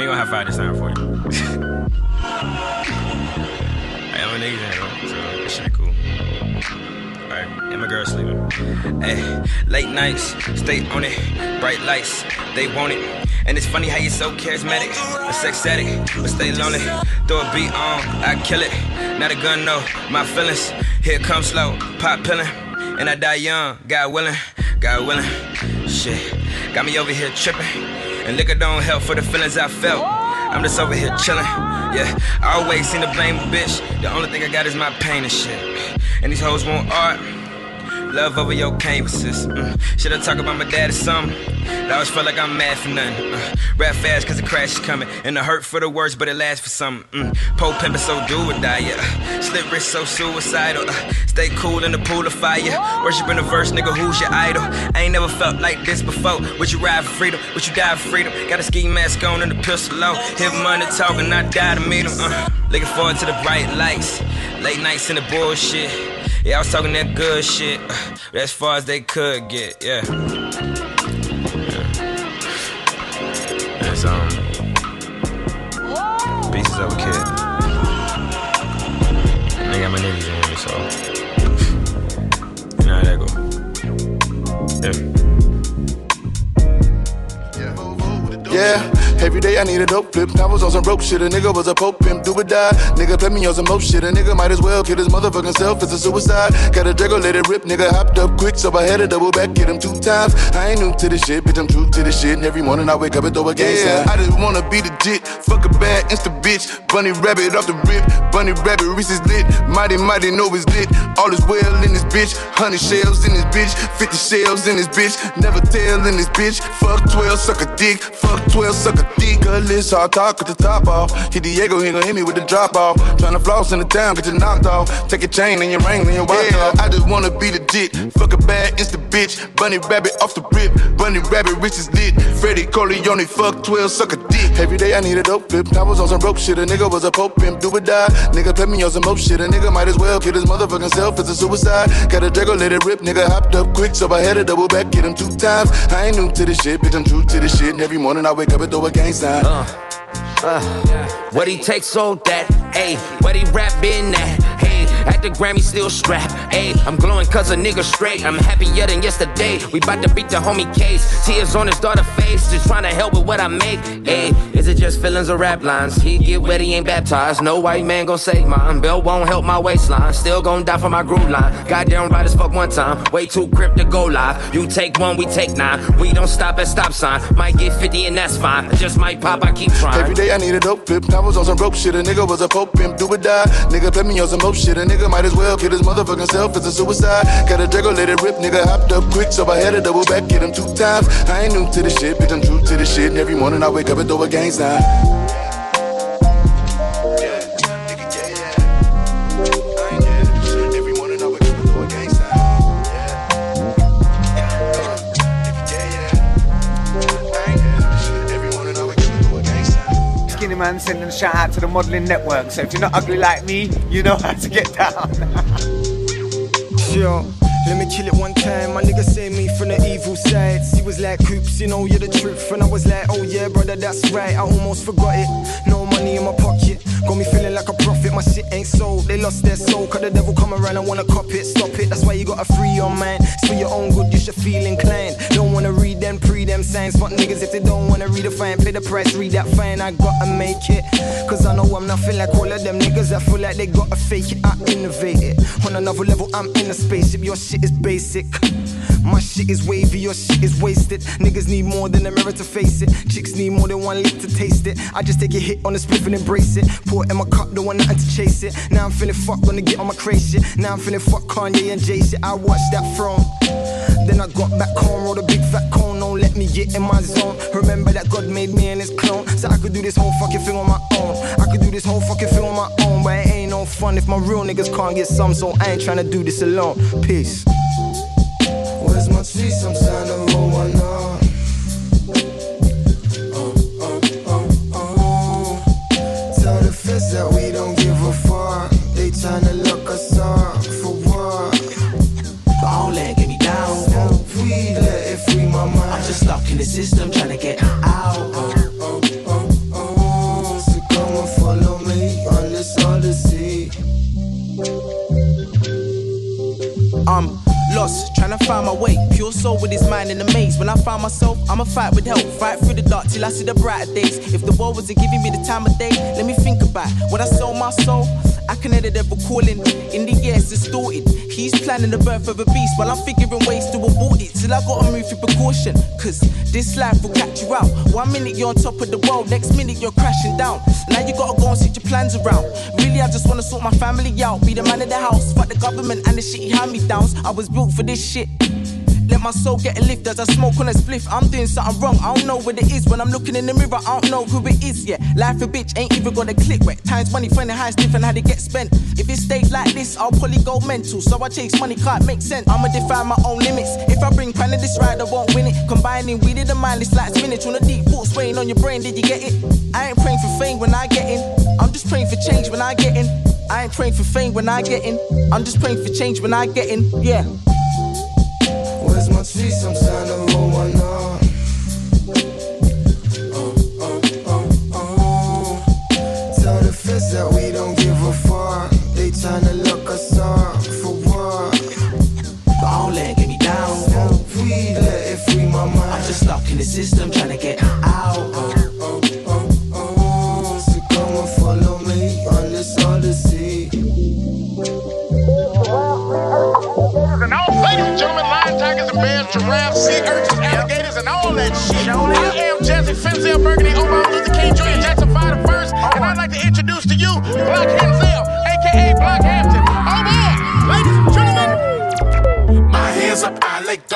We gonna have five this time for you. I am a niggas in so it should be cool. Alright, and my girl sleeping. Hey, late nights, stay on it. Bright lights, they want it. And it's funny how you're so charismatic, a sex addict, but stay lonely. Throw a beat on, I kill it. Not a gun, no, my feelings. Here come slow, pop pillin', and I die young. God willing, God willing. Shit, got me over here tripping, and liquor don't help for the feelings I felt. I'm just over here chillin'. Yeah, I always seem to blame a bitch. The only thing I got is my pain and shit. And these hoes want art. Love over your canvases. Mm. Should I talk about my dad or something? I always felt like I'm mad for nothing. Uh, rap fast cause the crash is coming. And the hurt for the worst, but it lasts for something. Mm. Pole pimpin' so do or die, yeah. Slip wrist so suicidal. Uh, stay cool in the pool of fire. Worshiping the verse, nigga, who's your idol? I ain't never felt like this before. Would you ride for freedom? Would you die for freedom? Got a ski mask on and a pistol low. Hit money talking, I die to meet him. Uh, looking forward to the bright lights. Late nights in the bullshit. Yeah, I was talking that good shit. As far as they could get, yeah. yeah. That's um pieces of a kid. And they got my niggas in here, so you know how that go. Yeah. Yeah. Every day I need a dope flip. I was on some broke shit. A nigga was a pope pimp. Do or die. Nigga put me on some most shit. A nigga might as well kill his motherfucking self. It's a suicide. Got a Draco, let it rip. Nigga hopped up quick, so I had to double back. Hit him two times. I ain't new to this shit, bitch. I'm true to this shit. And every morning I wake up and throw a gang Yeah, I just wanna be legit. Fuck a bad insta bitch. Bunny rabbit off the rip. Bunny rabbit, Reese's lit. Mighty, mighty, know it's lit. All is well in this bitch. Hundred shells in this bitch. Fifty shells in this bitch. Never tell in this bitch. Fuck 12, suck a dick. Fuck 12, suck a dick. List, I'll talk at the top off. Hit Diego, he gon' hit me with the drop off. Tryna floss in the town, get you knocked off. Take a chain and your ring and your watch yeah, off. I just wanna be legit. Fuck a bad insta bitch. Bunny rabbit off the rip. Bunny rabbit, is lit. Freddie Corleone, fuck 12, suck a dick. Every day I need a dope flip. I was on some broke shit. A nigga was a pope pimp, do or die. Nigga play me on some most shit. A nigga might as well kill his motherfucking self. It's a suicide. Got a Draco, let it rip. Nigga hopped up quick, so I had to double back, get him two times. I ain't new to this shit, bitch. I'm true to this shit. And every morning I wake up and throw a gang sign. Uh, uh, what he takes on that, ayy, what he rap at, hey, at the Grammy still strapped, ayy, I'm glowing cause a nigga straight, I'm happier than yesterday, we bout to beat the homie case, tears on his daughter face, just trying to help with what I make, ayy, is it just feelings or rap lines, he get wet, he ain't baptized, no white man gon' save mine, Bell won't help my waistline, still gon' die for my groove line, goddamn right as fuck one time, way too crip to go live, you take one, we take nine, we don't stop at stop sign, might get 50 and that's fine, just might pop, I keep trying. Every day I need a dope flip, I was on some broke shit, a nigga was a pope pimp, do or die, nigga play me on some most shit, nigga might as well kill his motherfucking self, it's a suicide, got a Draco, let it rip, nigga. Hopped up quick, so I had to double back, get him two times, I ain't new to the shit, bitch, I'm true to the shit, and every morning I wake up and throw a gang sign. Man sending a shout out to the modeling network. So if you're not ugly like me, you know how to get down. sure. Let me kill it one time. My nigga saved me from the evil side. He was like, Coops, you know you're the truth. And I was like, oh yeah, brother, that's right. I almost forgot it. No money in my pocket. Got me feeling like a prophet. My shit ain't sold. They lost their soul. Cause the devil come around and wanna cop it. Stop it. That's why you gotta free your mind. It's for your own good. You should feel inclined. Don't wanna read them, pre them signs. Fuck niggas if they don't wanna read a fine. Pay the price, read that fine. I gotta make it. Cause I know I'm nothing like all of them niggas. I feel like they gotta fake it. I innovate it. On another level, I'm in a spaceship. Your shit is basic. My shit is wavy, your shit is wasted. Niggas need more than a mirror to face it. Chicks need more than one lick to taste it. I just take a hit on the spliff and embrace it. Pour it in my cup, don't want nothing to chase it. Now I'm feeling fuck, gonna get on my crazy shit. Now I'm feeling fuck Kanye and Jay shit. I watched that from. Then I got back home, rolled a big fat cone, don't let me get in my zone. Remember that God made me and his clone, so I could do this whole fucking thing on my own. I could do this whole fucking thing on my own, but it ain't no fun if my real niggas can't get some, so I ain't trying to do this alone. Peace. Where's my cheese? I'm trying to roll one up. Tell the feds that we don't system trying to get out. Oh, oh, oh, oh. So come and follow me on this odyssey. I'm lost, trying to find my way. Pure soul with his mind in a maze. When I find myself, I'ma fight with help. Fight through the dark till I see the brighter days. If the world wasn't giving me the time of day, let me think about what when I sold my soul. I can edit ever calling. In the air, it's distorted. He's planning the birth of a beast while I'm figuring ways to abort it. Till I gotta move with precaution. Cause this life will catch you out. One minute you're on top of the world, next minute you're crashing down. Now you gotta go and switch your plans around. Really, I just wanna sort my family out. Be the man of the house, fuck the government and the shitty hand me downs. I was built for this shit. My soul get a lift as I smoke on a spliff. I'm doing something wrong. I don't know what it is when I'm looking in the mirror. I don't know who it is yet. Life a bitch ain't even got a click wet. Times money, funny how it's different how they get spent. If it stays like this, I'll probably go mental. So I chase money, can't make sense. I'ma define my own limits. If I bring pan to this ride, I won't win it. Combining weed in the mindless like spinach on a deep thought spraying on your brain. Did you get it? I ain't praying for fame when I get in. I'm just praying for change when I get in. I ain't praying for fame when I get in. I'm just praying for change when I get in. Yeah. Where's my cheese? I'm trying to roll one uh, uh, uh. Tell the feds that we don't give a fuck. They tryna look us up for what? Don't let get me down. Smoke weed, let it free my mind. I'm just stuck in the system trying to get out.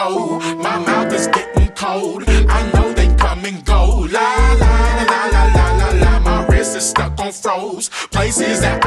Go. My mouth is getting cold. I know they come and go. La la la la la la la. My wrist is stuck on froze. Places that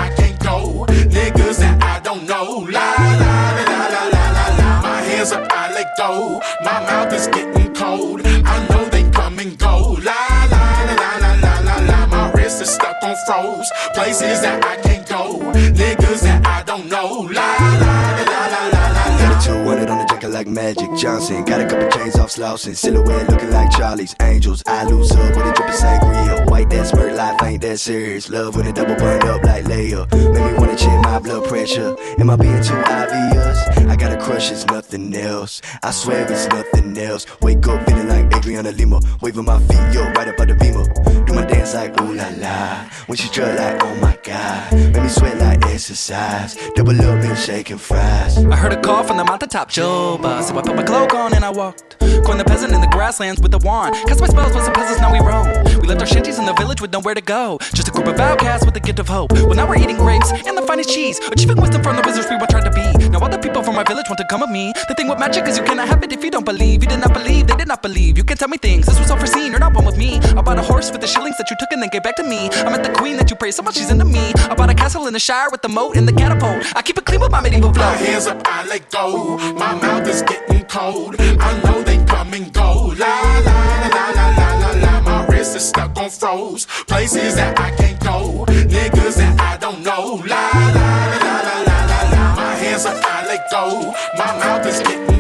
Magic Johnson. Got a couple chains off slouching. Silhouette looking like Charlie's Angels. I lose up with a drip of sangria. White that smirk life ain't that serious. Love with a double burned up like Leia. Make me wanna check my blood pressure. Am I being too obvious? I got a crush, it's nothing else. I swear it's nothing else. Wake up feeling like Adriana Lima. Waving my feet, yo, right up at the beamer. Do my dance like ooh la la. When she drug like oh my god. Make me sweat like exercise. Double up and shaking fries. I heard a call from the mountaintop Juba. So I put my cloak on and I walked. Coined the peasant in the grasslands with a wand. Cast my spells with some peasants, now we roam. We left our shanties in the village with nowhere to go. Just a group of outcasts with the gift of hope. Well, now we're eating grapes and the finest cheese. Achieving wisdom from the wizards we were trying to be. Now all the people from my village want to come with me. The thing with magic is you cannot have it if you don't believe. You did not believe, they did not believe. You can tell me things, this was all foreseen. You're not one with me. I bought a horse with the shillings that you took and then gave back to me. I met the queen that you praised so much she's into me. I bought a castle in the shire with the moat and the catapult. I keep it clean with my medieval flow. My hands up, I let go. My mouth is getting cold. I know they come and go. La la la la la la la. My wrist is stuck on froze. Places that I can't go. Niggas that I don't know. La la la la la la la. My hands up, I let go. My mouth is getting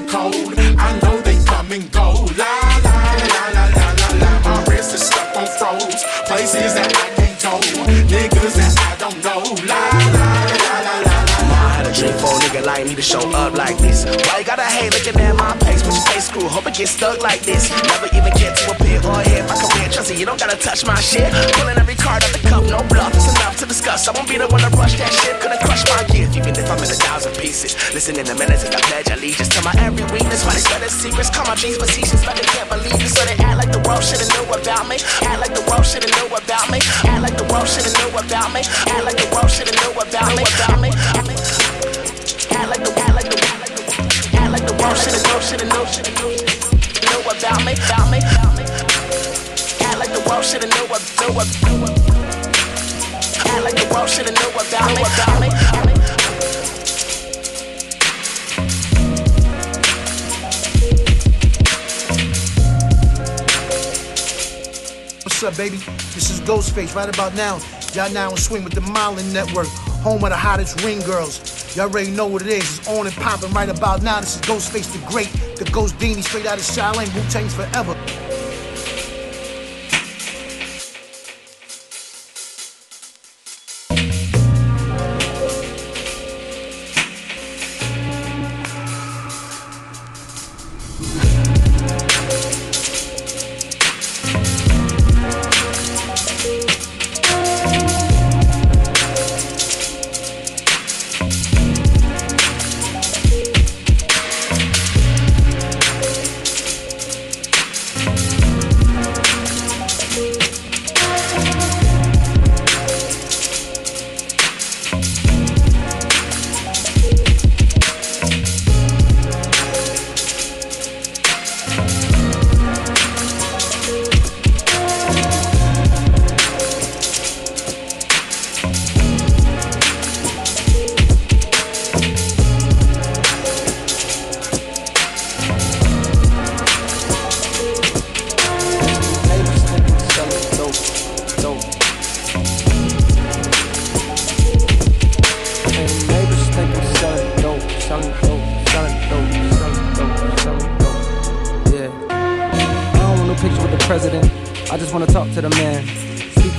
nigga me to show up like this. Why you gotta hate looking at my pace? But you stay screw, hope it gets stuck like this. Never even get to a appear or hit my career. Trust me, you don't gotta touch my shit. Pulling every card out the cup, no bluff. It's enough to discuss. I won't be the one to rush that shit. Couldn't crush my gift, even if I'm in a thousand pieces. Listen in a minute as I pledge allegiance to my every weakness. Why they spread their secrets? Call my dreams facetious, but they can't believe it. So they act like the world should've knew about me. Act like the world should've knew about me. Act like the world should've knew about me. Act like the world should've knew about me. About me. The like the should've know, about me, like the should've know, about me. What's up, baby? This is Ghostface right about now. Y'all now in swing with the Modelling Network, home of the hottest ring girls. Y'all already know what it is. It's on and popping right about now. This is Ghostface the Great, the Ghost Deini straight out of Shaolin, Wu Tang's forever.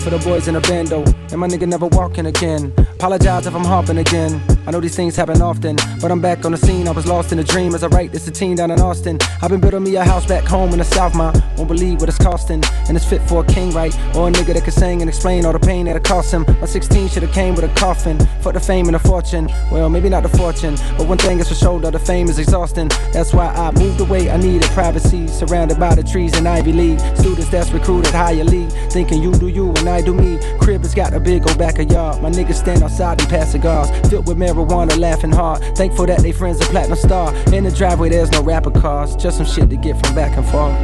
For the boys in the bando, and my nigga never walking again. Apologize if I'm hopping again. I know these things happen often, but I'm back on the scene. I was lost in a dream as I write this a team down in Austin. I've been building me a house back home in the South, ma. Won't believe what it's costing, and it's fit for a king, right? Or a nigga that can sing and explain all the pain that it cost him. My 16 should've came with a coffin. Fuck the fame and the fortune. Well, maybe not the fortune, but one thing is for sure that the fame is exhausting. That's why I moved away. I needed privacy, surrounded by the trees and Ivy League. Students that's recruited higher league, thinking you do you and I do me. Crib has got a big old back of yard. My niggas stand outside and pass cigars, filled with marijuana, laughing hard. Thankful that they friends a platinum star. In the driveway, there's no rapper cars, just some shit to get from back and forth.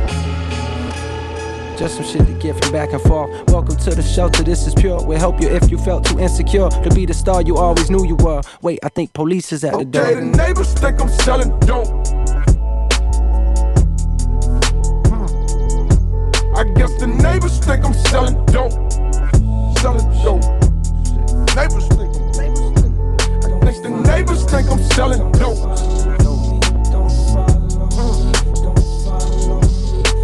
Just some shit to get from back and forth. Welcome to the shelter, this is pure. We'll help you if you felt too insecure to be the star you always knew you were. Wait, I think police is at the door. Okay, the neighbors think I'm selling dope. Hmm. I guess the neighbors think I'm selling dope. Selling dope. Neighbors neighbors think I'm selling dope.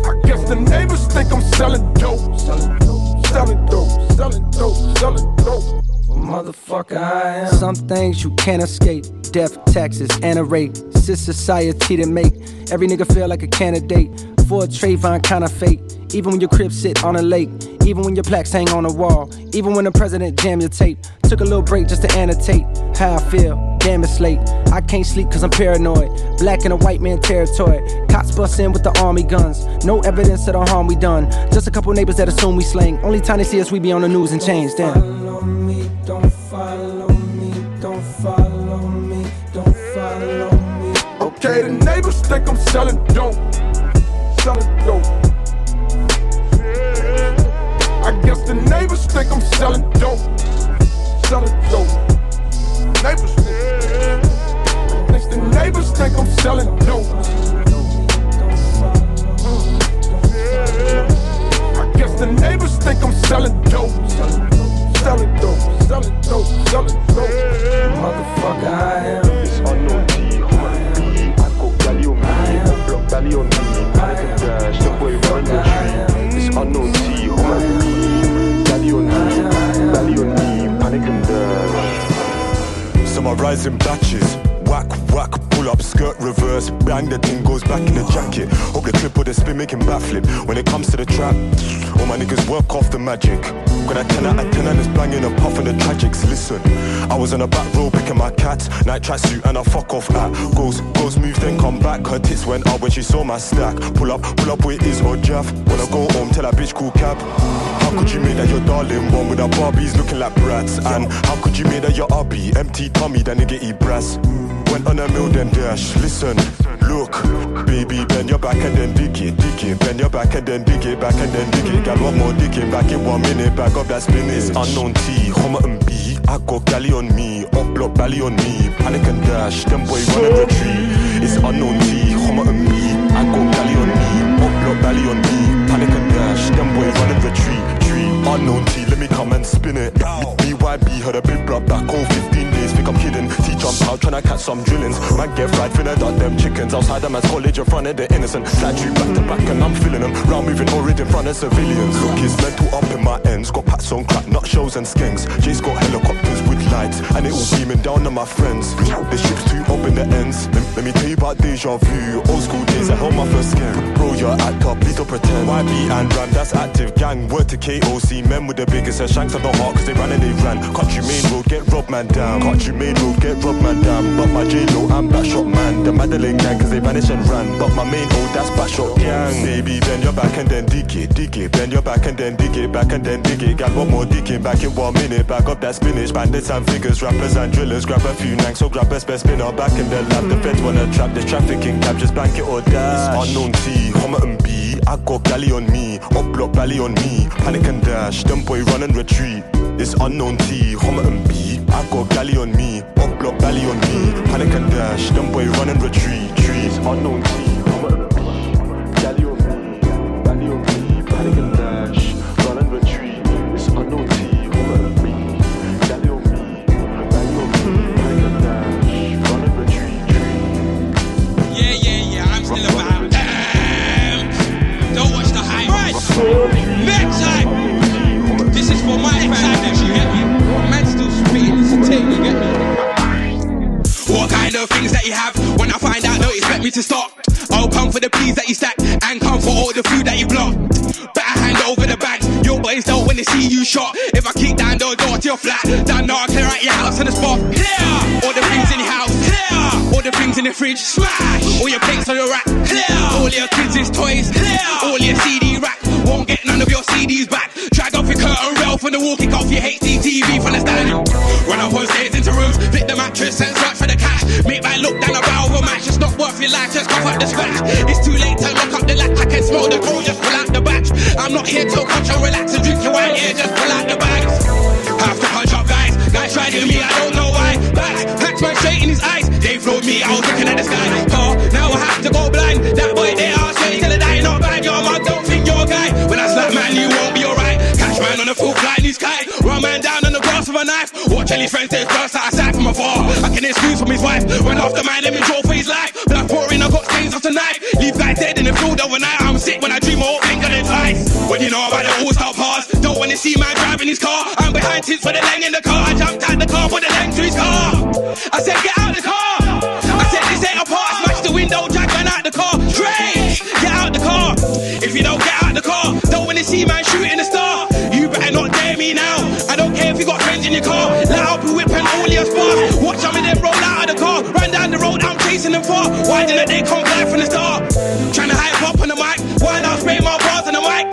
I guess the neighbors think I'm selling dope. Selling dope. Selling dope. Selling dope. Selling dope. Motherfucker, I am. Some things you can't escape. Death, taxes, and a rate. Sis society to make every nigga feel like a candidate for a Trayvon kind of fate. Even when your crib sit on a lake, even when your plaques hang on a wall, even when the president jam your tape. Took a little break just to annotate how I feel. Damn, it's late. I can't sleep cause I'm paranoid. Black in a white man territory. Cops bust in with the army guns. No evidence of the harm we done. Just a couple neighbors that assume we slang. Only time they see us, we be on the news and change. Damn. Selling dope. Selling dope. I guess the neighbors think I'm selling dope. Selling dope. Neighbors think. I guess the neighbors think I'm selling dope. I guess the neighbors think I'm selling dope. Selling dope. Selling dope. Selling dope. Motherfucker, I am. Belly on me. Panic and dash, the boy run the tree. It's unknown T, Homerton B. Belly on me, belly on me. Panic and dash. Uh, Some are rising batches. Whack, pull up, skirt reverse, bang, the thing goes back in the jacket. Hope the clip or the spin making backflip. When it comes to the trap, all my niggas work off the magic. Got a 10 out of 10 and it's banging a and the tragics. Listen, I was on the back row picking my cat, night tracksuit and I fuck off at. Goes, goes, move, then come back. Her tits went up when she saw my stack. Pull up, pull up with is or Jaff. When I go home, tell that bitch cool cab. How could you make that your darling one with our Barbies looking like brats? And how could you make that your hubby empty tummy that nigga eat brass? Went on a mill then dash. Listen, look, baby, bend your back and then dig it, dig it. Bend your back and then dig it, back and then dig it. Got one more digging back in one minute. Back up that spinach. Unknown T, Homerton B. I got galley on me, up block belly on me. Panic and dash, them boy run and retreat. It's unknown T, Homerton B. I got galley on me, up block belly on me. Panic and dash, them boy run and retreat. Tree. Unknown T, let me come and spin it. BYB heard a big blood back home 15 days. Think I'm kidding. T jump out trying to catch some drillings. Man get fried finna dot them chickens outside the man's college in front of the innocent. Statue back to back and I'm feeling them. Round moving already in front of civilians. Look, it's mental up in my ends. Got pats on crack, not shows and skanks. Jay's got helicopters with and it all beaming down on my friends. The ship's too open the ends. Let, let me tell you about deja vu. Old school days, I held my first scam. Bro, you're act up, please don't pretend. YB and Ram, that's active gang. Word to KOC, men with the biggest. Shanks on the heart, cause they ran and they ran. Country main road, get robbed man down. Country main road, get robbed man down. But my J-Lo, I'm back shot man. The Madeline gang, cause they vanished and ran. But my main old, that's back shot gang. Baby, bend your back and then dig it, dig it. Bend your back and then dig it, back and then dig it. Got one more digging back in one minute. Back up that spinach. Bandits and figures, rappers and drillers. Grab a few nanks, so grab a spare spinner. Back in the lab, the feds wanna trap the trafficking cab. Just bank it or dash. Unknown T, Homerton B. I got galley on me, up block belly on me. Panic and dash, them boy run and retreat. It's unknown T, Homerton B. I got galley on me, up block belly on me. Panic and dash, them boy run and retreat. Trees, unknown T, Homerton B. Galley on me, belly on me. Panic and dash, still about damn. Don't watch the hype. Right. Next time, This is for my next time fans. You get me? Man still spitting. this a tape. You get me? What kind of things that you have? When I find out, don't expect me to stop. I'll come for the peas that you stack and come for all the food that you block. Better hand over the bag. Your boys don't wanna see you shot. If I kick down the door to your flat, then I'll clear out your house on the spot. Clear all the things in your house. The things in the fridge. Smash all your plates on your rack. Clear all your kids' toys. Clear all your CD rack. Won't get none of your CDs back. Drag off your curtain rail from the wall, kick off your HDTV from the stand. Run up on stairs into rooms, flip the mattress and search for the cash. Make man look down a barrel of a match, it's not worth your life, just cough up the scratch. It's too late to lock up the latch, I can smell the coal, just pull out the batch. I'm not here to punch and relax and drink your wine, yeah, just pull out I was looking at the sky. Now I have to go blind, that boy they are straight till the die, not bad, Your man, don't think you're a guy. When I slap man, you won't be alright. Catch man on the full flight in his kite, run man down on the grass with a knife. Watch any friends take burst out of from afar. I can excuse from his wife, run after man, let me draw for his life. Blood pouring, I got stains off the knife. Leave guys dead in the field overnight. I'm sick when I dream of finger and ice. When you know about the all star pass, don't wanna see man driving his car. I'm behind tints for the leng in the car. I jumped out the car, put the leng to his car. I said, get out the car. If you don't get out the car, don't wanna see man shooting the star. You better not dare me now. I don't care if you got friends in your car. Let out the whip and all your sparks. Watch of them roll out of the car. Run down the road, I'm chasing them far. Why didn't they come back from the start? Trying to hype up on the mic. Why not spray my bars on the mic?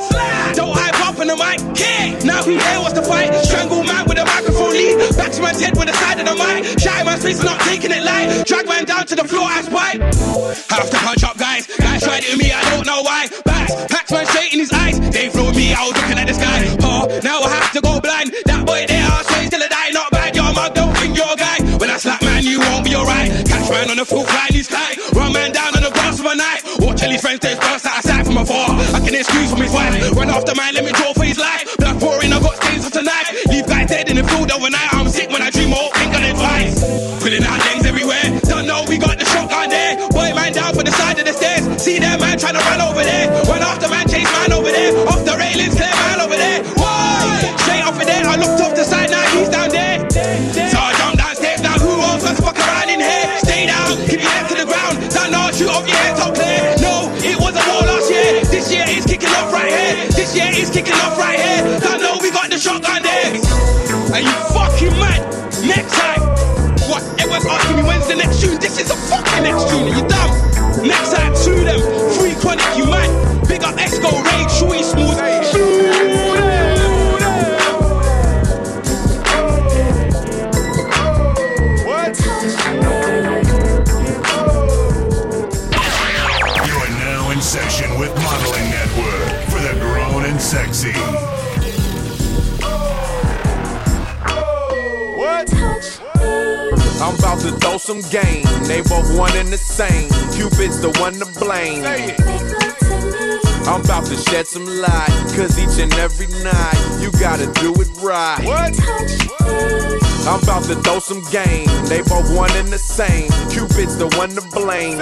Don't hype up on the mic. Kick. Now who here wants to fight? Strangle man with a microphone lead. Back to man's head with the side of the mic. Shy man's face, not taking it light. Drag man down to the floor, ass pipe. Have to punch up, guys. Guys try to me, I don't know why. I was looking at the sky. Oh, now I have to go blind. That boy there, I'll say till I die. Not bad, your mug, don't think you're a guy. When I slap man, you won't be alright. Catch man on the full fly in his kite. Run man down on the grass of a night. Watch all his friends take burst out of sight from afar. I can excuse from his wife. Run after man, let me draw for his life. Blood pouring, I got stains of tonight. Leave guys dead in the field overnight. I'm sick when I dream all think on advice. Pulling out legs everywhere. Don't know we got the shotgun there. Boy man down for the side of the stairs. See that man trying to run over there. Run after man, chase man over there. Kicking off right here. Don't know, we got the shotgun there. Are you fucking mad? Next time. What? Everyone's asking me when's the next tune. This is the fucking next tune. Are you dumb? Next time, sue them. About to throw some game. They both one and the same. Cupid's the one to blame. I'm about to shed some light. Cause each and every night, you gotta do it right. What? I'm about to throw some game. They both one and the same. Cupid's the one to blame.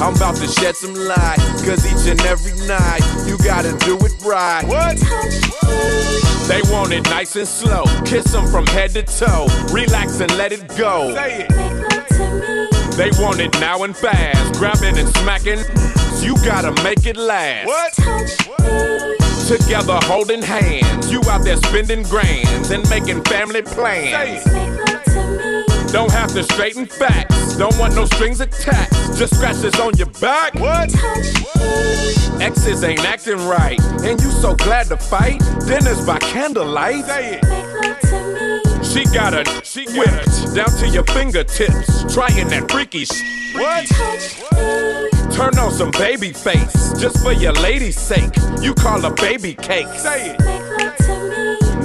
I'm about to shed some light. Cause each and every night, you gotta do it right. What? They want it nice and slow. Kiss them from head to toe. Relax and let it go. Say it. They want it now and fast. Grabbing and smacking. You gotta make it last. What? Together holding hands. You out there spending grands and making family plans. Don't have to straighten facts. Don't want no strings attached. Just scratches on your back. What? Exes ain't acting right. And you so glad to fight. Dinner's by candlelight. Say it. She got a she whipped down to your fingertips. Trying that freaky sh- What? Turn on some baby face. Just for your lady's sake. You call her baby cake. Say it.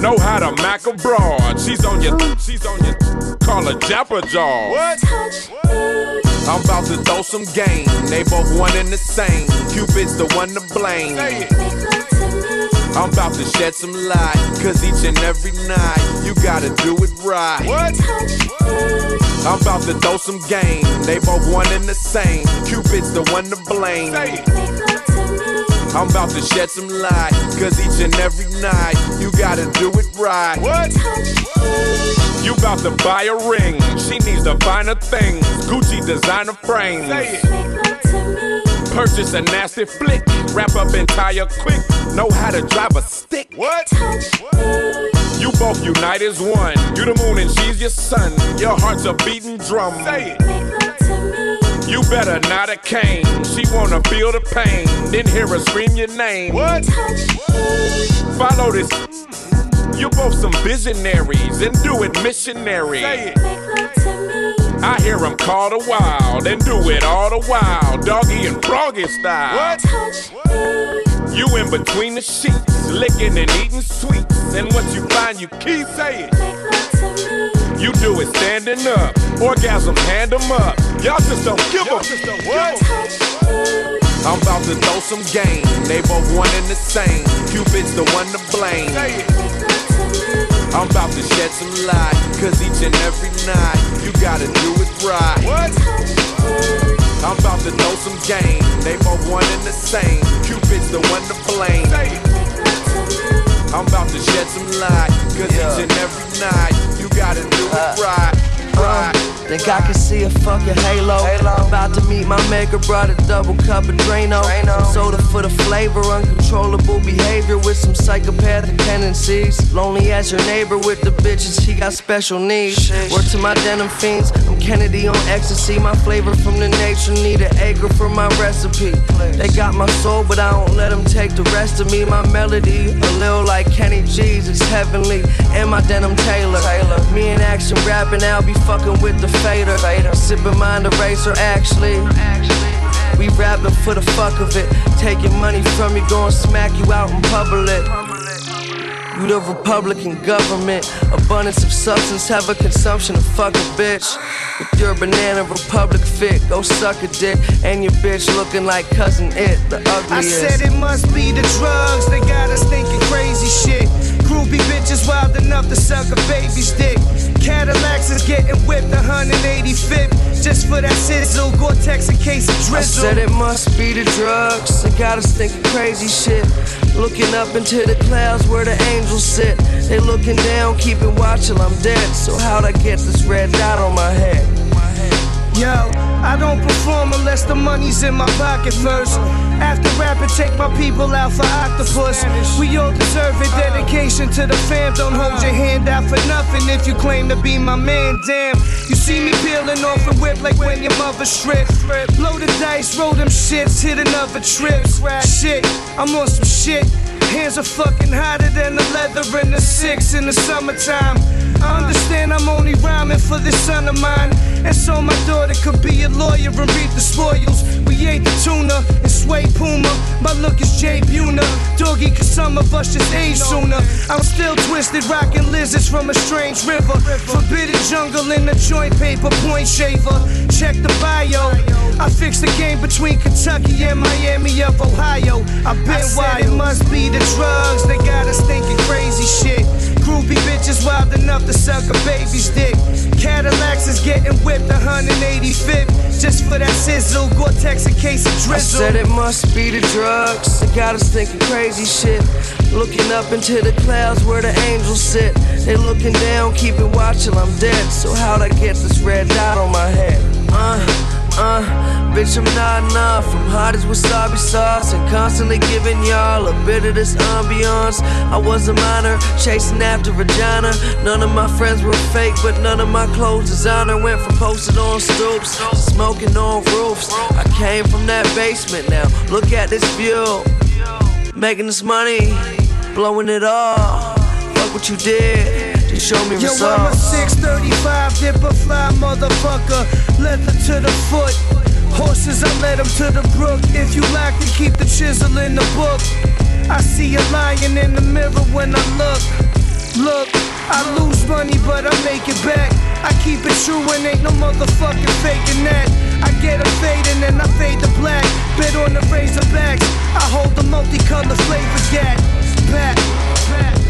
Know how to mac a broad. She's on your, she's on your, call her Japper Jaw. What? I'm about to throw some game. They both one and the same. Cupid's the one to blame. I'm about to shed some light. Cause each and every night, you gotta do it right. What? I'm about to throw some game. They both one and the same. Cupid's the one to blame. I'm about to shed some light. Cause each and every night, you gotta do it right. What? You about to buy a ring. She needs to find a thing. Gucci designer frames. Purchase a nasty flick. Wrap up entire quick. Know how to drive a stick. What? You both unite as one. You the moon and she's your sun. Your heart's a beating drum. Say it. You better not a cane. She wanna feel the pain. Then hear her scream your name. What? Follow this. You both some visionaries and do it missionary. Say it. I hear them call the wild and do it all the while, doggy and froggy style. What? You in between the sheets, licking and eating sweets, and what you find you keep saying. You do it standing up, orgasm hand 'em up. Y'all just don't give a what? I'm about to throw some game. They both one and the same. Cupid's the one to blame. I'm about to shed some light, cause each and every night you gotta do it right. What? I'm about to throw some game. They both one and the same. Cupid's the one to blame. I'm about to shed some light, cause each and every night you gotta do uh. it Think I can see a fucking halo. About to meet my maker, brought a double cup of Drano. Soda for the flavor, uncontrollable behavior with some psychopathic tendencies. Lonely as your neighbor with the bitches, she got special needs. Word to my denim fiends, I'm Kennedy on ecstasy. My flavor from the nature, need an acre for my recipe. They got my soul, but I don't let them take the rest of me. My melody, a little like Kenny G's, it's heavenly. And my denim Taylor. Me in action rapping, I'll be fucking with the fader. Sipping mind eraser, actually. We rapping for the fuck of it. Taking money from you, going smack you out in public. You the Republican government. Abundance of substance, have a consumption of fuck a bitch. With your banana republic fit, go suck a dick. And your bitch looking like cousin it, the ugliest. I said it must be the drugs, they got us thinking crazy shit. Groupie bitches wild enough to suck a baby's dick. Cadillacs is getting whipped 185th just for that sizzle. Gore-Tex in case of drizzle. I said it must be the drugs. They got us thinking crazy shit. Looking up into the clouds where the angels sit. They looking down, keeping watch till I'm dead. So how'd I get this red dot on my head? Yo, I don't perform unless the money's in my pocket first. After rapping, take my people out for octopus. We all deserve it. Dedication to the fam. Don't hold your hand out for nothing if you claim to be my man. Damn, you see me peeling off a whip like when your mother stripped. Blow the dice, roll them shits, hit another trip. Shit, I'm on some shit. Hands are fucking hotter than the leather in the six in the summertime. I understand I'm only rhyming for this son of mine. And so my daughter could be a lawyer and reap the spoils. We ate the tuna and sway Puma. My look is Jay Buhner. Doggy, cause some of us just age sooner. I'm still twisted, rocking lizards from a strange river. Forbidden jungle in the joint paper, point shaver. Check the bio. I fixed the game between Kentucky and Miami of Ohio. I've been wild. It must be the drugs, they got us thinking crazy shit. Groupie bitches wild enough to suck a baby's dick. Cadillacs is getting whipped 185th just for that sizzle. Gore-Tex in case of I drizzle. said it must be the drugs. They got us thinking crazy shit. Looking up into the clouds where the angels sit. They looking down, keeping watch till I'm dead. So how'd I get this red dot on my head? Uh, uh, bitch, I'm not enough. I'm hot as wasabi sauce and constantly giving y'all a bit of this ambiance. I was a minor, chasing after vagina. None of my friends were fake, but none of my clothes designer went from posted on stoops to smoking on roofs. I came from that basement now. Look at this view. Making this money, blowing it all. Fuck what you did, just show me Yo, I'm a 635 dipper fly motherfucker. Leather to the foot. Horses, I led them to the brook. If you like to keep the chisel in the book. I see a lion in the mirror when I look. Look, I lose money, but I make it back. I keep it true and ain't no motherfucking faking that. I get a fade and then I fade to black. Bit on the razorbacks. I hold the multicolored flavor gat. Back, back.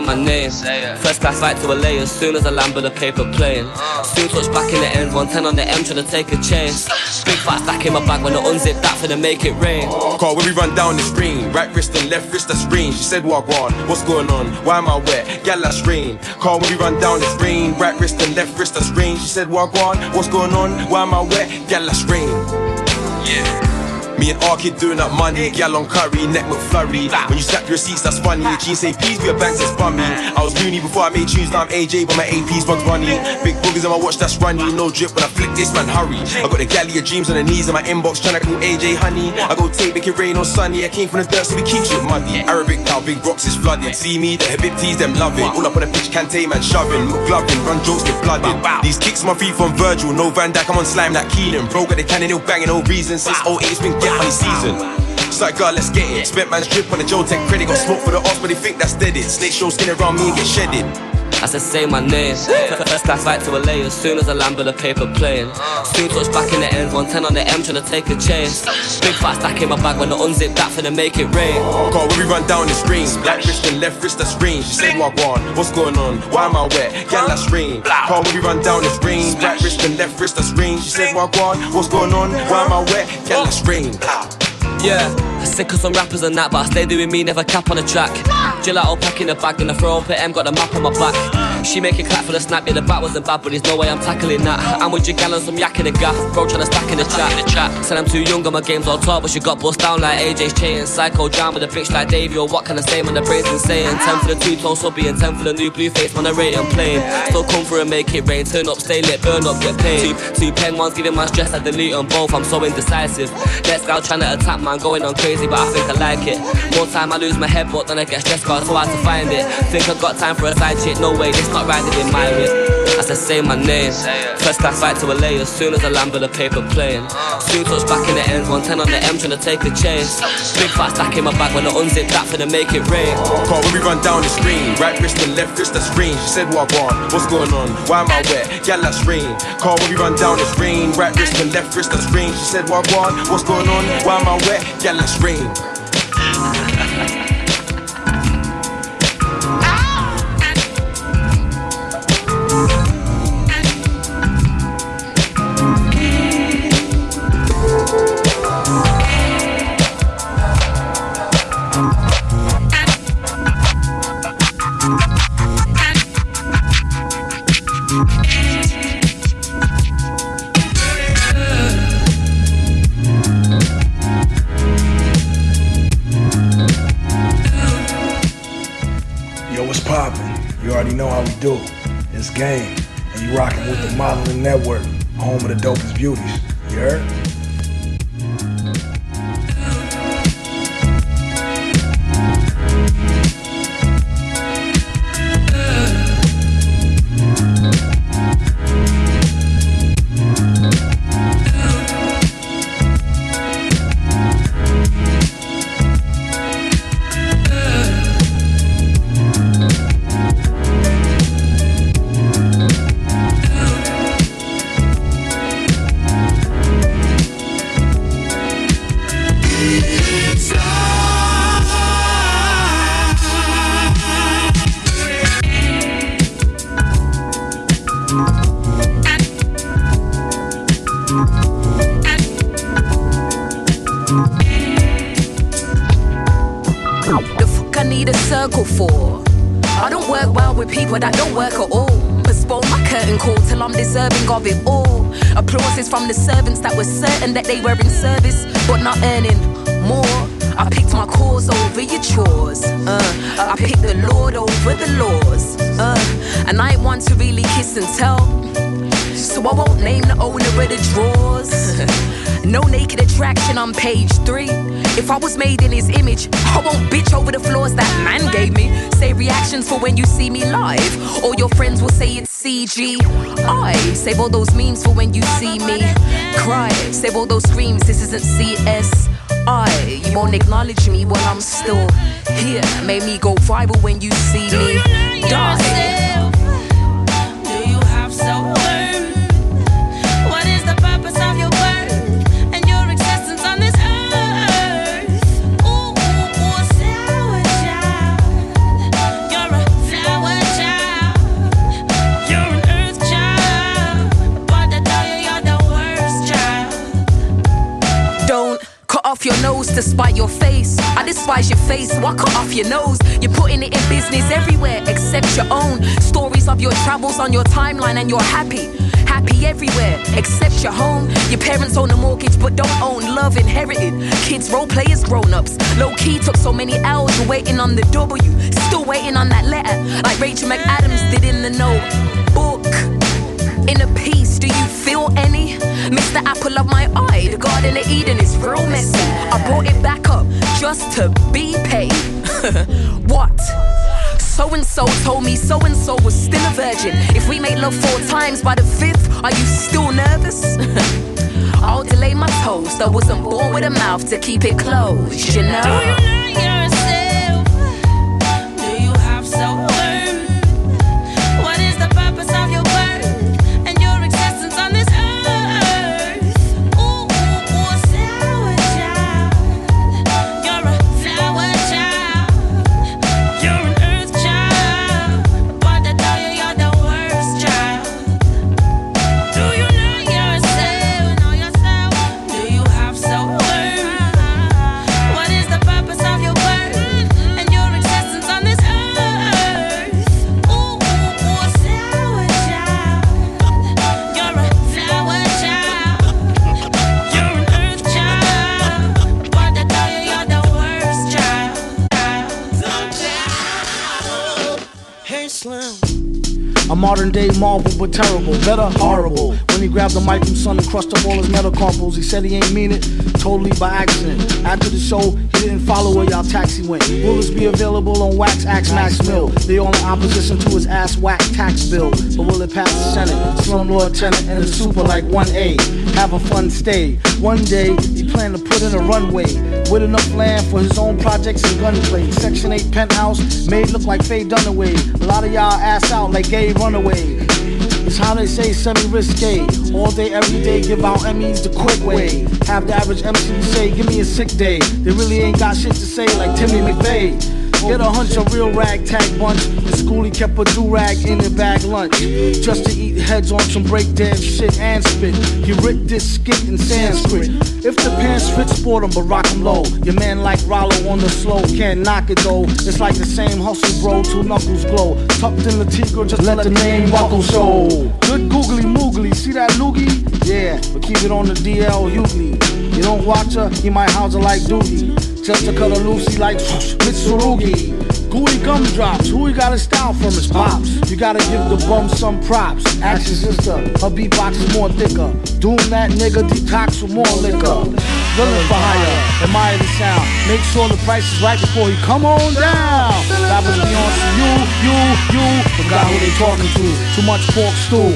Say my name. First class flight to LA as soon as I land with a paper plane. Soon touch back in the end, 110 on the M, trying to take a chance. Big fat stack in my bag when I unzip that for to make it rain. Call when we run down the screen. Right wrist and left wrist, that's green. She said, Walk on, what's going on? Why am I wet? Gal, that's rain. Call when we run down the screen. Right wrist and left wrist, that's green. She said, Walk on, what's going on? Why am I wet? Gal, that's rain. Yeah. Me and Arkid doing that money, gal on curry, neck McFlurry. When you snap your receipts, that's funny. Jeans say, please be a bank, that's bummy. I was loony before I made tunes, now I'm AJ, but my AP's bugs runny. Big boogers on my watch, that's runny. No drip when I flick this, man, hurry. I got the galley of dreams on the knees in my inbox, trying to call AJ honey. I go tape, make it rain or sunny. I came from the dirt, so we keep shit muddy. Arabic now, big rocks is flooded. See me, the Habibtis, them loving. All up on the pitch, Kante, man, shoving. McGlovin, run jokes, get blooded. These kicks my feet from Virgil, no Van Dijk, I'm on slime that Keenan. Bro, got the cannon, he'll banging, no reason. Since 08, it's been get money season. It's like, God, let's get it. Spent man's drip on the Joe Tech credit. Got smoke for the odds, but they think that's dead it. Snake show skin around me and get shedded. I said say my name. First class flight to LA as soon as I land with a paper plane. Soon touch back in the end, 110 on the M trying to take a chance. Big fat stack in my bag when I unzip that for to make it rain. Call when we run down the screen. Black wrist and left wrist, that's rain. She said, Walk on, what's going on? Why am I wet? Gal, that's rain. Call when we run down the screen. Black wrist and left wrist, that's rain. She said, Walk on, what's going on? Why am I wet? Gal, that's rain. Yeah, sick of some rappers and that, but I stay doing me, never cap on the track. Gelato pack in the bag, in the throw up M, got the map on my back. She make it clap for the snap, yeah, the bat wasn't bad, but there's no way I'm tackling that. I'm with your gal and some yak in the gaff, bro trying to stack in the chat. In the chat. Said I'm too young, and my game's all top, but she got bust down like AJ's chain. Psycho jam with a bitch like Davey, or what can I say when the brain's insane? 10 for the two tone subby and 10 for the new blue face, man, I rate and plain. Still come through and make it rain, turn up, stay lit, burn up, get paid. Two, two pen ones giving my stress, I delete them both, I'm so indecisive. Next gal trying to attack, man, going on crazy, but I think I like it. More time I lose my head, but then I get stressed, cause so hard to find it. Think I got time for a side chick, no way, this not riding in my whip. I say my name. First class flight to LA as soon as I land with a paper plane. Uh. Soon touch back in the end, 110 on the M trying to take a chase. Big fat stack in my bag when I unzip that for to make it rain. Call when we run down the screen. Right wrist and left wrist, that's rain. She said, Walk on, what's going on? Why am I wet? Yeah, that's rain. Call when we run down the screen. Right wrist and left wrist, that's rain. She said, Walk on, what's going on? Why am I wet? Yeah, that's rain. Do. It's game. And you rocking with the Modelling Network, home of the dopest beauties. You heard? I pick the Lord over the laws. Uh, and I ain't one to really kiss and tell. So I won't name the owner of the drawers. no naked attraction on page three. If I was made in his image, I won't bitch over the flaws that man gave me. Say reactions for when you see me live. All your friends will say it's CG. I save all those memes for when you see me cry. Save all those screams, this isn't CS. I, you won't acknowledge me while I'm still here. Made me go viral when you see me die. Just to spite your face. I despise your face, I cut off your nose. You're putting it in business everywhere except your own. Stories of your travels on your timeline, and you're happy. Happy everywhere except your home. Your parents own a mortgage but don't own love inherited. Kids role play as grown ups. Low key took so many L's, you're waiting on the W. Still waiting on that letter, like Rachel McAdams did in the notebook. In a piece, do you feel any? Mr. Apple of my eye, the Garden of Eden is real messy. I brought it back up just to be paid. what? So and so told me so and so was still a virgin. If we made love four times by the fifth, are you still nervous? I'll delay my toast. I wasn't born with a mouth to keep it closed, you know. A day marvel, but terrible, better horrible. When he grabbed the mic from Son and crushed up all his metacarpals, he said he ain't mean it, totally by accident. After the show, he didn't follow where y'all taxi went. Will this be available on Wax Axe Max Mill? All in opposition to his ass whack tax bill. But will it pass the Senate? Slumlord tenant and the super like 1A. Have a fun stay. One day, he planned to put in a runway with enough land for his own projects and gunplay. Section 8 penthouse made look like Faye Dunaway. A lot of y'all ass out like gay runaway. It's how they say semi-risque. All day, every day, give out Emmys the quick way. Have the average MC say, give me a sick day. They really ain't got shit to say like Timmy McVeigh. Get a hunch, a real ragtag bunch. In school, he kept a do-rag in the bag lunch. Just to heads on some breakdance shit and spit. He ripped this skit in Sanskrit. If the pants fit, sport 'em, but rock 'em low. Your man like Rollo on the slow, can't knock it though. It's like the same hustle, bro, two knuckles glow. Tucked in the Tigre, just let the name buckle show. Good googly moogly, see that loogie? Yeah, but keep it on the DL Ugly. You don't watch her, he might house her like Doogie. Just to a Lucy like Mitsurugi. Gooey gumdrops, who he got his style from his pops. You gotta give the bum some props. Your sister, her beatbox is more thicker. Doom that nigga detox with more liquor. Villain for hire, admire the sound. Make sure the price is right before he come on down. That was Beyonce, you, you, you. Forgot who they talking to. Too much pork stew.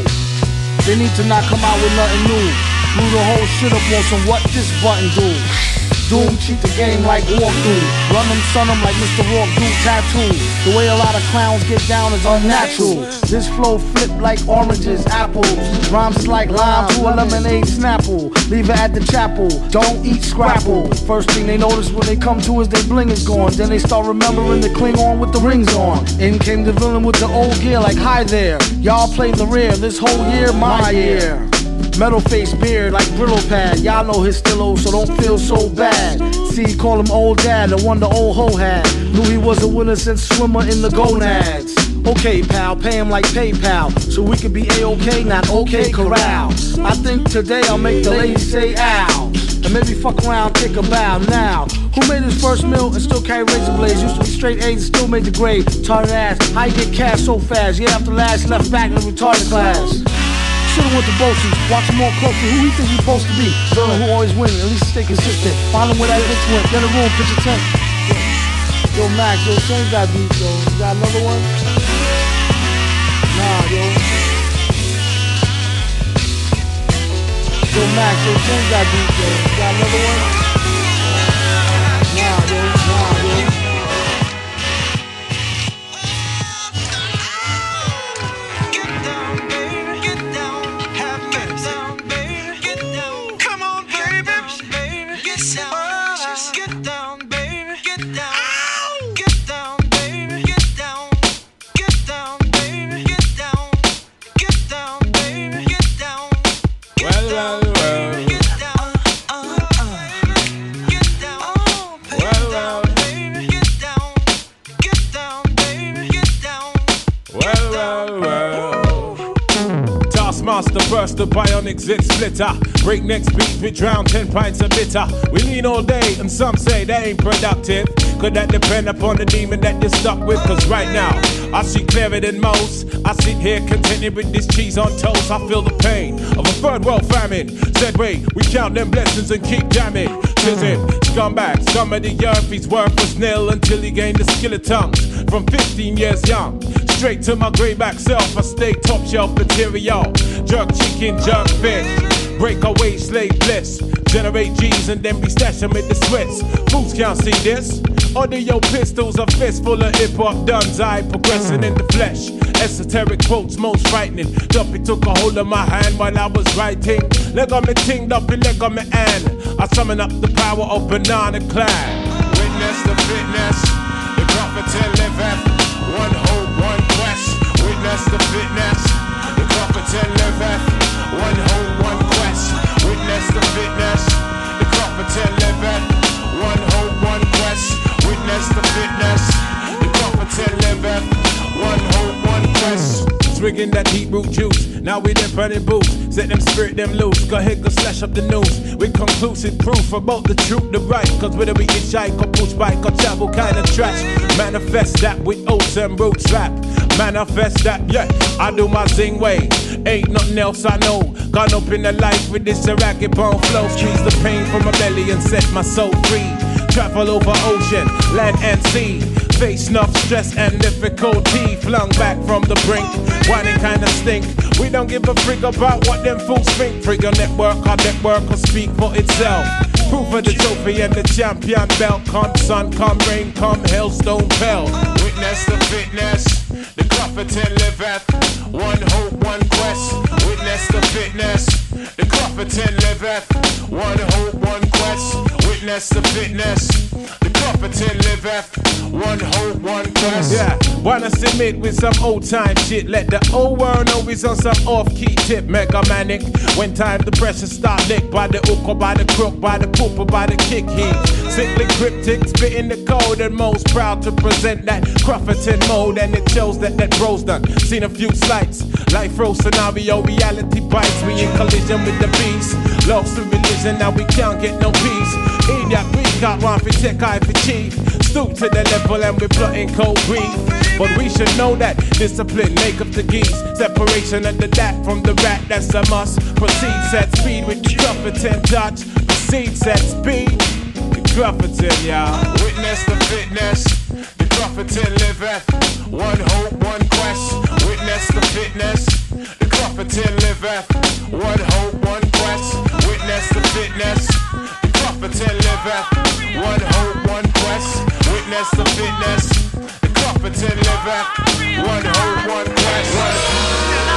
They need to not come out with nothing new. Blew the whole shit up on some what this button do. Doom cheat the game like walkthrough. Run them, son them like Mr. Walk do tattoo. The way a lot of clowns get down is unnatural. This flow flip like oranges, apples. Rhymes like lime to a lemonade snapple. Leave it at the chapel. Don't eat scrapple. First thing they notice when they come to is their bling is gone. Then they start remembering the cling on with the rings on. In came the villain with the old gear like hi there. Y'all played the rear. This whole year, my year. Metal face beard like Brillo pad. Y'all know his still so don't feel so bad. See, call him old dad, the one the old hoe had. Knew he was a winner since swimmer in the gonads. Okay, pal, pay him like PayPal, so we can be A-OK, not OK Corral. I think today I'll make the ladies say ow. And maybe fuck around, take a bow now. Who made his first meal and still carry razor blades? Used to be straight A's and still made the grade. Retarded ass, how you get cash so fast? Yeah, after last left back in the retarded class. Should've went to Bossies, watch him more closely. Who he think he supposed to be? Villain who always win, at least stay consistent. Him where that bitch went, get a room, pitch a tent. Yo, Max, yo, same got beat, yo. You got another one? Nah, yo. Yo, Max, yo, same got beat, yo. You got another one? Nah, yo, nah, bionic zit splitter. Breakneck speed, we drown 10 pints of bitter. We lean all day, and some say that ain't productive. Could that depend upon the demon that you're stuck with? Cause right now, I see clearer than most. I sit here contented with this cheese on toast. I feel the pain of a third world famine. Said, wait, we count them blessings and keep jamming. Listen, scumbag, scum of the earth, he's worthless nil until he gained the skill of tongues. From 15 years young, straight to my grayback self, I stay top shelf material. Jerk chicken, jerk fish. Breakaway slave bliss. Generate G's and then we stash them in the Swiss. Fools can't see this. Under your pistols, a fist full of hip hop duns. I progressing in the flesh. Esoteric quotes, most frightening. Dumpy took a hold of my hand while I was writing. Leg on me ting, Dumpy leg on me and I summon up the power of Banana Klan. Witness the fitness, the competent liveth. One hope, one quest. Witness the fitness, competent. One hope, one quest. Witness the fitness, the competent liveth. One hope, one quest. Witness the fitness, the competent liveth. One hope, one quest. Swigging that deep root juice. Now we them burning boots. Set them spirit them loose. Go ahead, go slash up the news. With conclusive proof about the truth, the right. Cause whether we hitchhike or push bike or travel kind of trash. Manifest that with oats and roots rap. Manifest that, yeah. I do my zing way. Ain't nothing else I know. Gone up in the life with this ragged bone flow. Squeeze the pain from my belly and set my soul free. Travel over ocean, land and sea. Face enough stress and difficulty. Flung back from the brink. Whining kinda stink. We don't give a frig about what them fools think. Trigger network, our network will speak for itself. Proof of the trophy and the champion belt. Come sun, come rain, come hailstone pelt. Witness the fitness, the competent liveth. One hope, one quest. Witness the fitness, the competent liveth. One hope, one quest. Witness the fitness, the competent liveth. One hope, one quest. Yeah, wanna submit with some old time shit. Let the old world know he's on some off key tip. Mega manic. When time the pressure start lick by the hook or by the crook, by the poop or by the kick heat. Sickly cryptic, spitting the code and most proud to present that Crufferton mode. And it shows that that bro's done. Seen a few slights. Life row scenario, reality bites. We in collision with the beast. Lost to religion, now we can't get no peace. Idiot, we got one for tech, eye for chief. Stoop to the level and we're plotting cold grief. But we should know that discipline make up the geese. Separation of the dat from the rat, that's a must. Proceed at speed with Crufferton touch. Proceed at speed. The Crufferton, y'all. Witness the fitness, the competent liveth. One hope, one quest. Witness the fitness, the competent liveth. One hope, one quest. Witness the fitness, the competent liveth. One hope, one quest. Witness the fitness, the competent liveth. One hope, one quest.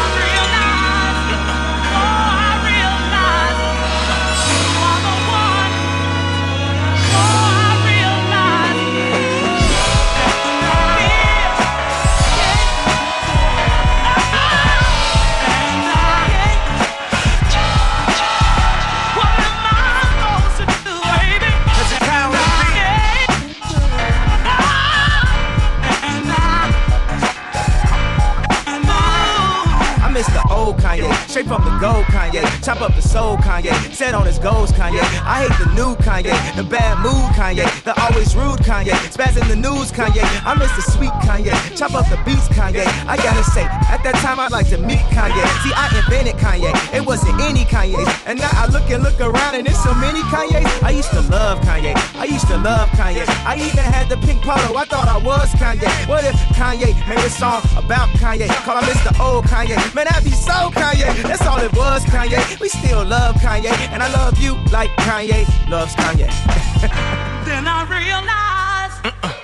Straight from the gold Kanye. Chop up the soul Kanye, set on his goals Kanye. I hate the new Kanye, the bad mood Kanye, the always rude Kanye, spaz in the news Kanye. I miss the sweet Kanye, chop up the beats Kanye. I gotta say, at that time I'd like to meet Kanye. See, I invented Kanye, it wasn't any Kanye's. And now I look and look around and there's so many Kanye's. I used to love Kanye, I used to love Kanye. I even had the pink polo, I thought I was Kanye. What if Kanye made a song about Kanye? Call him Mr. Old Kanye. Man, that'd be so Kanye. That's all it was, Kanye. We still love Kanye, and I love you like Kanye loves Kanye. Then I realized, oh,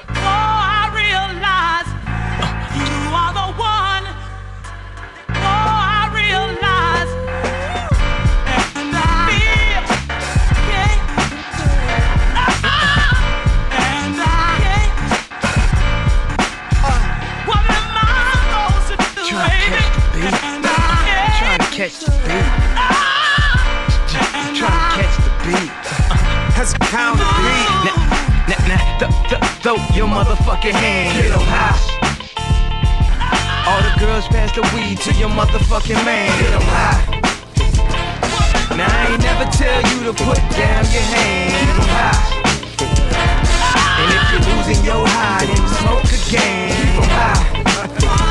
Count of beat. Now, now, now, th- th- throw your motherfucking hand. Get 'em high. All the girls pass the weed to your motherfucking man. Get 'em high. Now I ain't never tell you to put down your hand. Get 'em high. And if you're losing your high, then smoke again. Keep 'em high.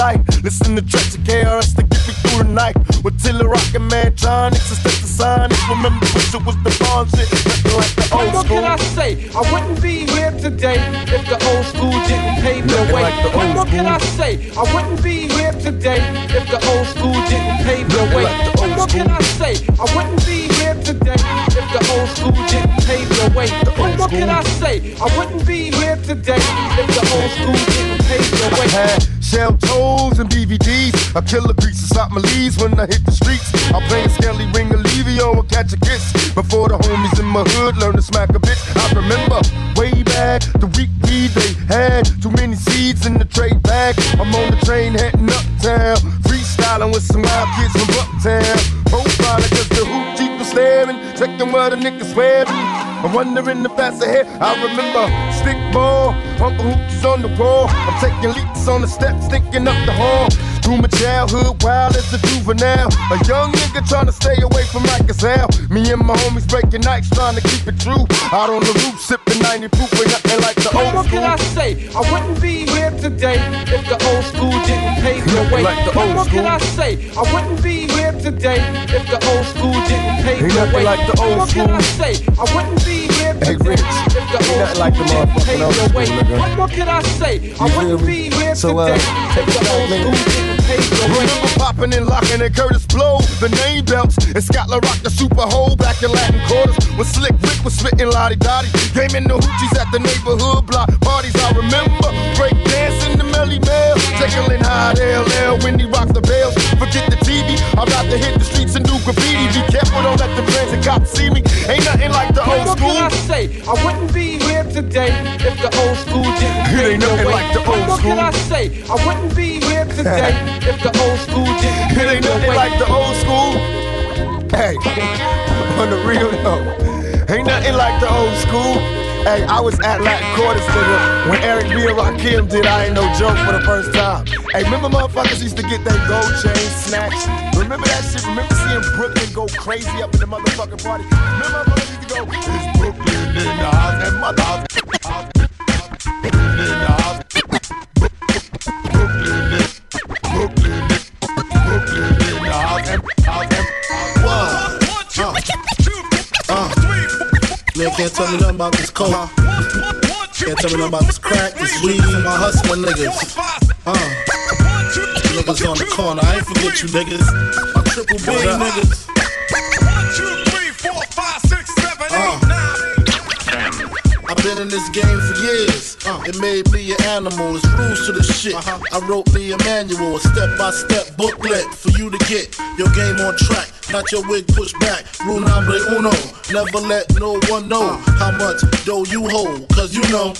Light. Listen to tracks of KRS to get me through the night. With T La Rock and Mantronix, it's just the sign. Remember, Pusha was the bomb shit. Like the What old more school. can I say? I wouldn't be here today if the old school didn't pave the way. like the what more can I say? I wouldn't be here today if the old school didn't pave the way. like the what more can I say? I wouldn't be here today if the old school didn't pave the way. what more can I say? I wouldn't be here today if the old school didn't pave the way. And DVDs. I kill a grease to stop my leaves when I hit the streets. I play Skelly ring Olivio and catch a kiss. Before the homies in my hood learn to smack a bitch. I remember way back the week weed they had. Too many seeds in the trade bag. I'm on the train heading uptown. Freestyling with some wild kids from Uptown. Profiling cause the hoop jeep was staring. Checking where the niggas swearing. I'm wondering the past ahead. I remember stick ball, Uncle Hoochie's on the wall. I'm taking leaps on the steps, thinking up the hall. Through my childhood, wild as a juvenile. A young nigga trying to stay away from like as hell. Me and my homies breaking nights, trying to keep it true. Out on the roof, sipping 90 proof, ain't nothing like the What old school. can I say? I wouldn't be here today if the old school didn't pave the way. like the what old more can school. I say? I wouldn't be here today if the old school didn't pave Ain't the nothing way. like the old what more can I say? I wouldn't be Hey, Rich, if the ain't old like the motherfucking old way. nigga. What more can I say? I wouldn't be here So, uh, today if the old school didn't pave the way. Remember popping and locking and Kurtis Blow, the name belts, and Scotland Rock the Super Hole back in Latin quarters. When Slick Rick was spitting La Di Da Di, game in the hoochies at the neighborhood block parties. I remember break dancing the Melle Mel, tickling high LL when he rocked the bells. Forget the TV, I'd rather hit the streets and do graffiti. Be careful, don't let the friends and cops see me. Ain't nothing like the What old more school. can I say? I wouldn't be here today if the old school didn't It ain't nothing like the what old more can. I say? I wouldn't be here today if the old school didn't It ain't nothing like the old school. Hey, on the real though, ain't nothing like the old school. Hey, I was at Latin Quarters, nigga, when Eric B. and Rakim did I Ain't No Joke for the first time. Hey, remember motherfuckers used to get their gold chain snatched? Remember that shit? Remember seeing Brooklyn go crazy up in the motherfucking party? Remember motherfuckers used to go, it's Brooklyn in the house, and mother house. In the house. Can't tell me nothing about this coke. Can't tell me nothing about this crack, this weed, my hustling niggas. Uh, niggas on the corner, I ain't forget you niggas. My triple B niggas. I've been in this game for years. Uh, it made me an animal. It's rules to the shit. I wrote me a manual, a step by step booklet for you to get your game on track. Not your wig pushed back. Rule number uno. Never let no one know how much dough you hold. Cause you know.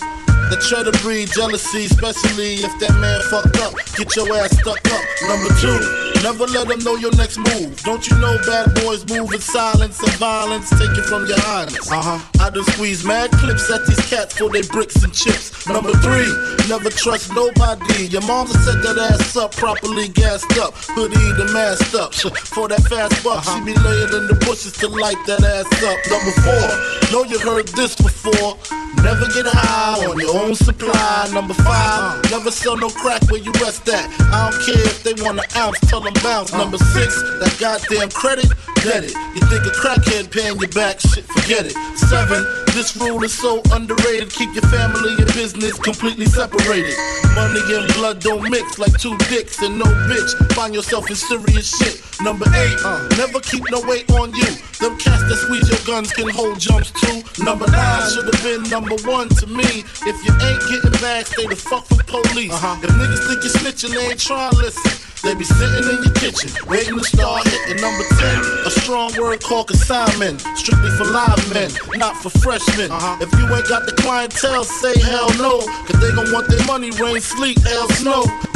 The cheddar breed jealousy, especially if that man fucked up. Get your ass stuck up. Number two, never let them know your next move. Don't you know bad boys move in silence and violence? Take it from your highness. Uh huh. I done squeeze mad clips at these cats for they bricks and chips. Number three, never trust nobody. Your mama set that ass up, properly gassed up. Hoodie the masked up. For that fast buck, she be laying in the bushes to light that ass up. Number four, know you heard this before. Never get high on your own supply. Number five, never sell no crack where you rest at. I don't care if they want an ounce, tell bounce. Number six, that goddamn credit, get it. You think a crackhead paying you back, shit, forget it. Seven, this rule is so underrated. Keep your family and business completely separated. Money and blood don't mix like two dicks and no bitch. Find yourself in serious shit. Number eight, uh, never keep no weight on you. Them cats that squeeze your guns can hold jumps too. Number nine should have been number one to me. If you ain't getting back, stay the fuck with police. If niggas think you're snitching, they ain't trying to listen. They be sitting in your kitchen, waiting to start hitting number 10. A strong word called consignment, strictly for live men, not for freshmen. Uh-huh. If you ain't got the clientele, say hell no. Cause they gon' want their money, rain, sleet, hell, snow.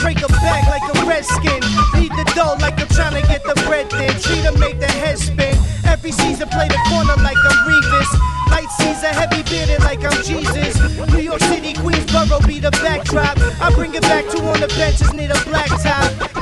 Break a back like a redskin. Lead the dough like I'm trying to get the bread thin. Treat 'em, make the head spin. Every season, play the corner like I'm Revis. Light season, heavy bearded like I'm Jesus. New York City, Queensboro be the backdrop. I bring it back to on the benches, need a black top.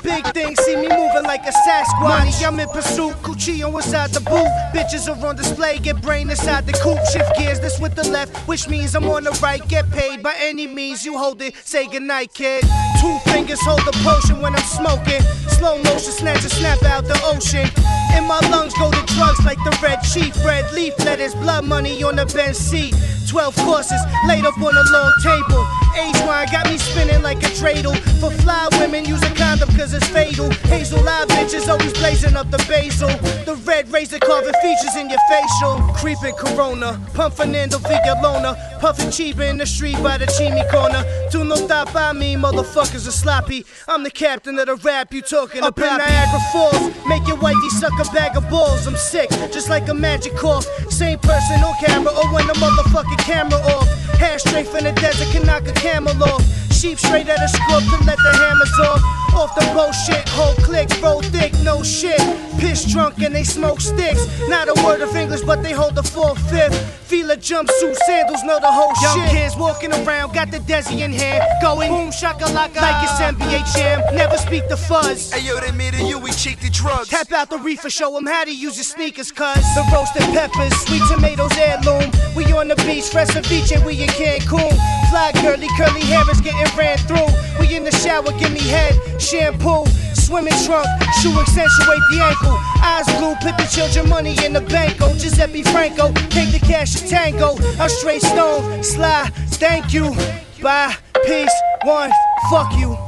A Sasquatch. Money, I'm in pursuit. Cuchillo inside the boot. Bitches are on display, get brain inside the coupe. Shift gears, this with the left, which means I'm on the right. Get paid by any means you hold it. Say goodnight, kid. Two fingers hold the potion when I'm smoking. Slow motion, snatch a snap out the ocean. In my lungs go the drugs like the red chief. Red leaf lettuce, blood money on the bench seat. 12 courses laid up on a long table. Age wine got me spinning like a dreidel. For fly women, use a condom cause it's fatal. Hazel eye bitches always blazing up the basil. The red razor carving features in your facial. Creeping Corona, pump Fernando Villalona. Puffin' cheap in the street by the chimney corner. Do no thought by me, motherfuckers are sloppy. I'm the captain of the rap you talking Up about. Up in Niagara Falls, make your wifey suck a bag of balls. I'm sick, just like a magic cough. Same person on camera or when the motherfucking camera off. Hair straight from the desert can knock a camel off. Sheep straight at a scrub to let the hammers off. Off the bullshit, whole clicks, roll thick, no shit. Piss drunk and they smoke sticks. Not a word of English, but they hold the four fifth. Feel a jumpsuit, sandals, know the whole Young shit. kids walking around, got the Desi in hand. Going boom shakalaka like it's NBA champ. Never speak the fuzz. Hey yo, they made it you, we cheat the drugs. Tap out the reefer, show them how to use your sneakers, cuz. The roasted peppers, sweet tomatoes, heirloom. We on the beach, fresh ceviche, we in Cancun. Fly girly, curly hair is getting ran through. We in the shower, give me head, shampoo. Swimming trunk, shoe accentuate the ankle. Eyes blue, put the children money in the banko. Oh, Giuseppe Franco, take the cash to tango. I'm straight stone, sly, thank you. Bye, peace, one, fuck you.